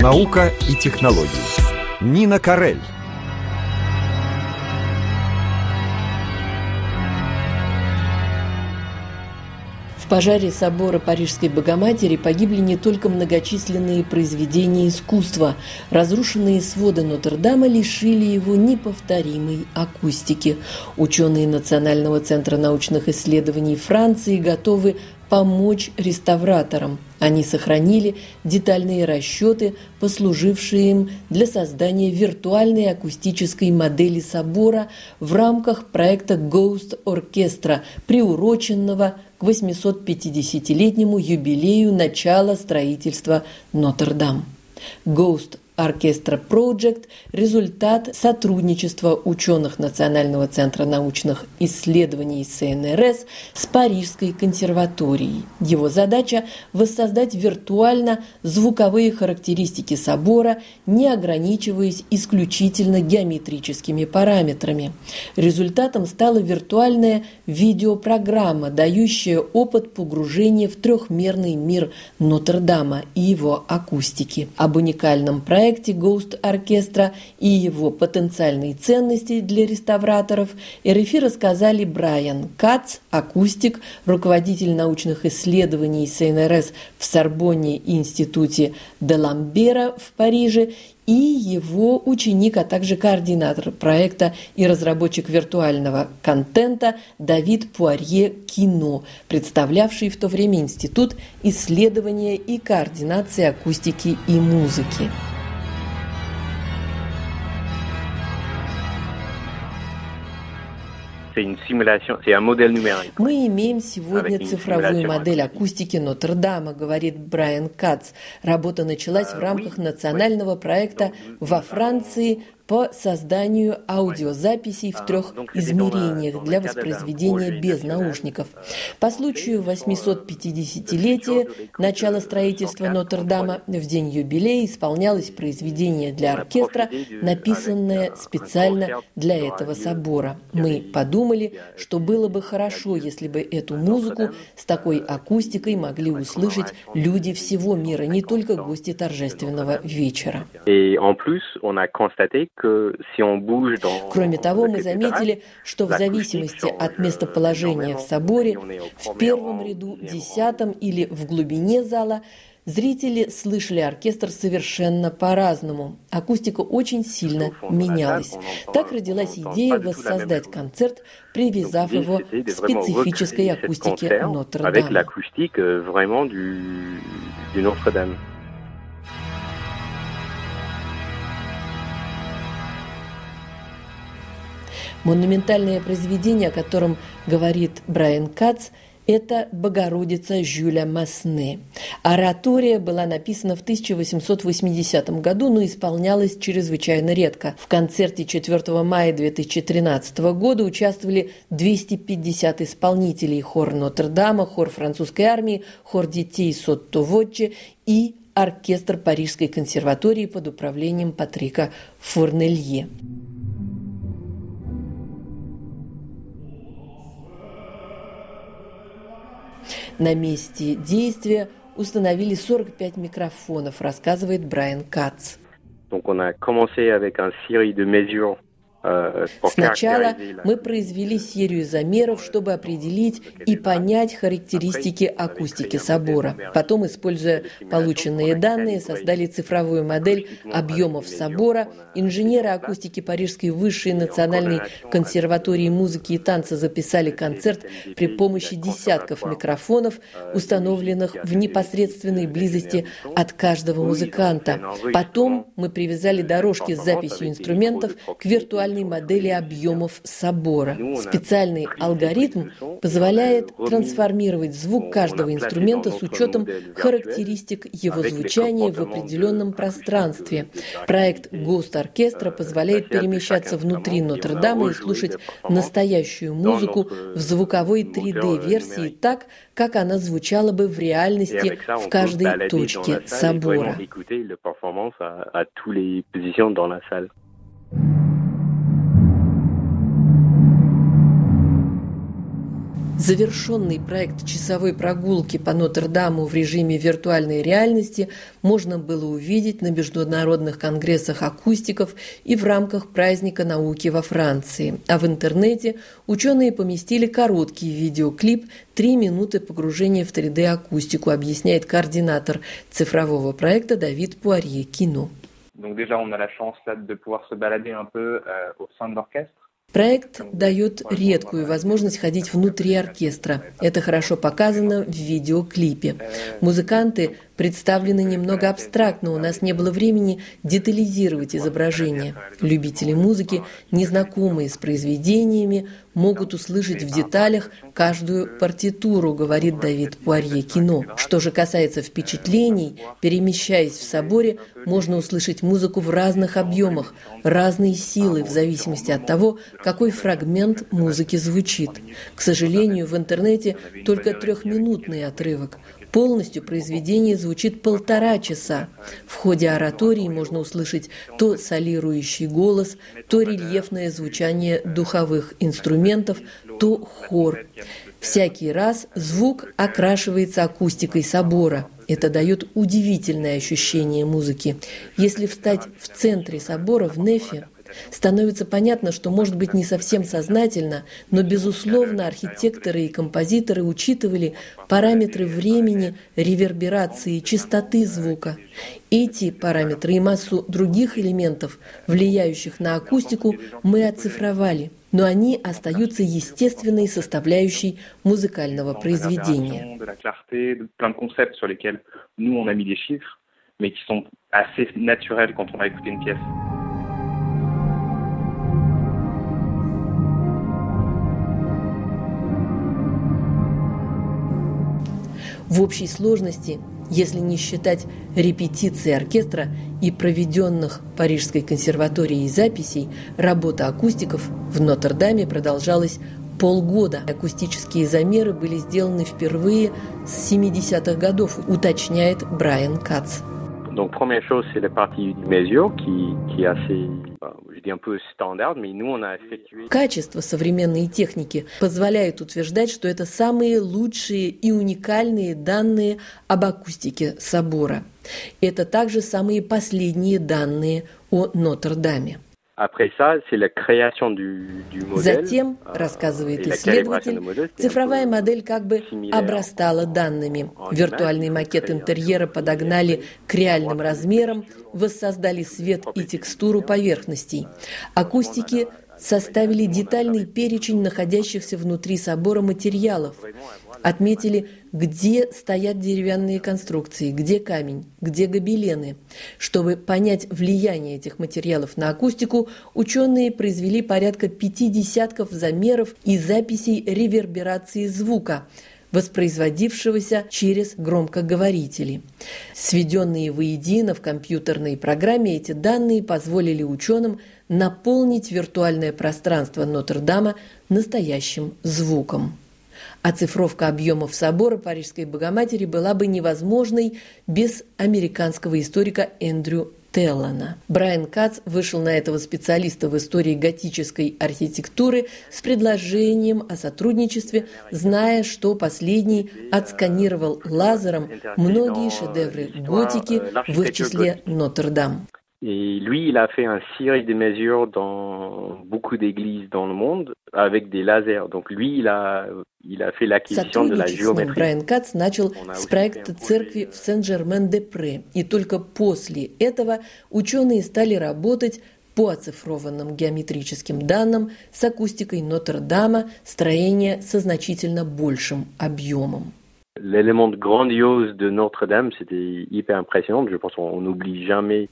Наука и технологии. Нина Карель. В пожаре собора Парижской Богоматери погибли не только многочисленные произведения искусства. Разрушенные своды Нотр-Дама лишили его неповторимой акустики. Ученые Национального центра научных исследований Франции готовы помочь реставраторам. Они сохранили детальные расчеты, послужившие им для создания виртуальной акустической модели собора в рамках проекта Ghost Orchestra, приуроченного к 850-летнему юбилею начала строительства Нотр-Дам. Ghost Оркестра Project – результат сотрудничества ученых Национального центра научных исследований СНРС с Парижской консерваторией. Его задача – воссоздать виртуально звуковые характеристики собора, не ограничиваясь исключительно геометрическими параметрами. Результатом стала виртуальная видеопрограмма, дающая опыт погружения в трехмерный мир Нотр-Дама и его акустики. Об уникальном проекте проекте Ghost Оркестра и его потенциальные ценности для реставраторов РФИ рассказали Брайан Кац, акустик, руководитель научных исследований СНРС в Сорбонне и Институте Деламбера в Париже и его ученик, а также координатор проекта и разработчик виртуального контента Давид Пуарье Кино, представлявший в то время Институт исследования и координации акустики и музыки. Мы имеем сегодня цифровую модель акустики Нотр-Дама, говорит Брайан Кац. Работа началась в рамках национального проекта во Франции по созданию аудиозаписей в трех измерениях для воспроизведения без наушников. По случаю 850-летия начала строительства Нотр-Дама в день юбилея исполнялось произведение для оркестра, написанное специально для этого собора. Мы подумали, что было бы хорошо, если бы эту музыку с такой акустикой могли услышать люди всего мира, не только гости торжественного вечера. Кроме того, мы заметили, что в зависимости от местоположения в соборе, в первом ряду, десятом или в глубине зала, Зрители слышали оркестр совершенно по-разному. Акустика очень сильно менялась. Так родилась идея воссоздать концерт, привязав его к специфической акустике Нотр-Дам. Монументальное произведение, о котором говорит Брайан Кац, это «Богородица Жюля Масне». Оратория была написана в 1880 году, но исполнялась чрезвычайно редко. В концерте 4 мая 2013 года участвовали 250 исполнителей хор Нотр-Дама, хор французской армии, хор детей Сотто-Воджи и оркестр Парижской консерватории под управлением Патрика Фурнелье. На месте действия установили 45 микрофонов, рассказывает Брайан Кац. Сначала мы произвели серию замеров, чтобы определить и понять характеристики акустики собора. Потом, используя полученные данные, создали цифровую модель объемов собора. Инженеры акустики Парижской высшей национальной консерватории музыки и танца записали концерт при помощи десятков микрофонов, установленных в непосредственной близости от каждого музыканта. Потом мы привязали дорожки с записью инструментов к виртуальной специальной модели объемов собора. Специальный алгоритм позволяет трансформировать звук каждого инструмента с учетом характеристик его звучания в определенном пространстве. Проект Ghost оркестра позволяет перемещаться внутри Нотр-Дама и слушать настоящую музыку в звуковой 3D-версии так, как она звучала бы в реальности в каждой точке собора. Завершенный проект часовой прогулки по Нотр-Даму в режиме виртуальной реальности можно было увидеть на международных конгрессах акустиков и в рамках праздника науки во Франции. А в интернете ученые поместили короткий видеоклип «Три минуты погружения в 3D-акустику», объясняет координатор цифрового проекта Давид Пуарье «Кино». Donc déjà, on a la chance là, de pouvoir se balader un peu euh, au sein de l'orchestre. Проект дает редкую возможность ходить внутри оркестра. Это хорошо показано в видеоклипе. Музыканты представлены немного абстрактно, у нас не было времени детализировать изображение. Любители музыки, незнакомые с произведениями, могут услышать в деталях каждую партитуру, говорит Давид Пуарье кино. Что же касается впечатлений, перемещаясь в соборе, можно услышать музыку в разных объемах, разные силы, в зависимости от того, какой фрагмент музыки звучит. К сожалению, в интернете только трехминутный отрывок. Полностью произведение звучит полтора часа. В ходе оратории можно услышать то солирующий голос, то рельефное звучание духовых инструментов, то хор. Всякий раз звук окрашивается акустикой собора. Это дает удивительное ощущение музыки. Если встать в центре собора в Нефе, становится понятно, что, может быть, не совсем сознательно, но, безусловно, архитекторы и композиторы учитывали параметры времени, реверберации, частоты звука. Эти параметры и массу других элементов, влияющих на акустику, мы оцифровали, но они остаются естественной составляющей музыкального произведения. mais qui sont assez naturels quand on va écouter une pièce. В общей сложности, если не считать репетиции оркестра и проведенных Парижской консерваторией записей, работа акустиков в Нотр-Даме продолжалась полгода. Акустические замеры были сделаны впервые с 70-х годов, уточняет Брайан Кац. Donc première chose, c'est la partie du mesure qui, qui est assez. Качество современной техники позволяет утверждать, что это самые лучшие и уникальные данные об акустике собора. Это также самые последние данные о Нотр-Даме. Затем, euh, рассказывает исследователь, цифровая модель как бы обрастала данными. Виртуальный макет интерьера подогнали к реальным размерам, воссоздали свет и текстуру поверхностей. Акустики составили детальный перечень находящихся внутри собора материалов, отметили, где стоят деревянные конструкции, где камень, где гобелены. Чтобы понять влияние этих материалов на акустику, ученые произвели порядка пяти десятков замеров и записей реверберации звука, воспроизводившегося через громкоговорители. Сведенные воедино в компьютерной программе эти данные позволили ученым наполнить виртуальное пространство Нотр-Дама настоящим звуком. Оцифровка объемов собора Парижской Богоматери была бы невозможной без американского историка Эндрю Теллана. Брайан Кац вышел на этого специалиста в истории готической архитектуры с предложением о сотрудничестве, зная, что последний отсканировал лазером многие шедевры готики, в их числе Нотр-Дам. Et lui, il a fait une série de mesures dans beaucoup d'églises dans le monde avec des lasers. Donc lui, il a, il a fait l'acquisition de la géométrie. Брайан Кац начал с проекта церкви в Сен-Жермен-де-Пре. И только после этого ученые стали работать по оцифрованным геометрическим данным с акустикой Нотр-Дама строения со значительно большим объемом. L'élément grandiose de Notre-Dame, c'était hyper impressionnant. Je pense qu'on n'oublie jamais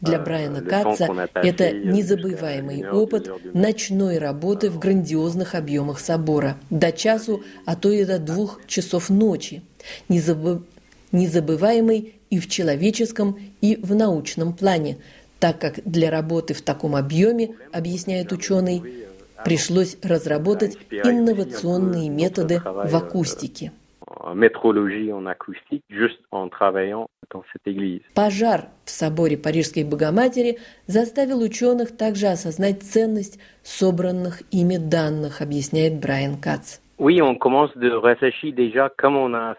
для Брайана Катца это незабываемый опыт ночной работы в грандиозных объемах собора, до часу, а то и до двух часов ночи. Незабываемый и в человеческом, и в научном плане, так как для работы в таком объеме, объясняет ученый, пришлось разработать инновационные методы в акустике métrologie en acoustique juste en travaillant dans cette église. Пожар в соборе Парижской Богоматери заставил ученых также осознать ценность собранных ими данных, объясняет Брайан Кац. Oui, on commence de réfléchir déjà comme on a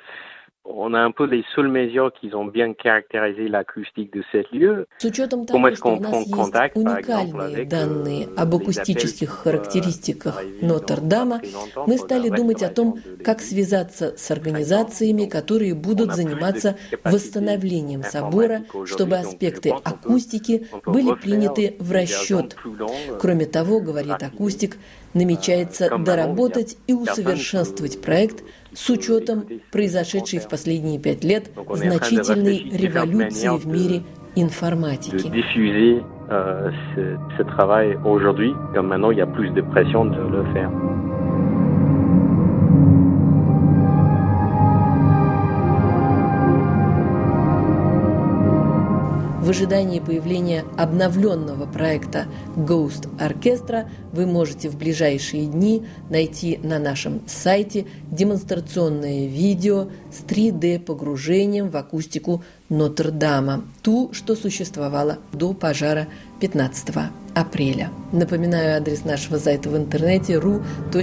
on a un peu les seules mesures qui ont bien caractérisé l'acoustique de cet lieu. С учетом того, что у нас есть уникальные данные об акустических характеристиках Нотр-Дама, мы стали думать о том, как связаться с организациями, которые будут заниматься восстановлением собора, чтобы аспекты акустики были приняты в расчет. Кроме того, говорит акустик, намечается доработать и усовершенствовать проект с учетом произошедшей в последние пять лет значительной революции в мире информатики. В ожидании появления обновленного проекта Ghost Orchestra вы можете в ближайшие дни найти на нашем сайте демонстрационное видео с 3D-погружением в акустику Нотр-Дама, ту, что существовала до пожара 15 апреля. Напоминаю адрес нашего сайта в интернете ru.rfi.fr.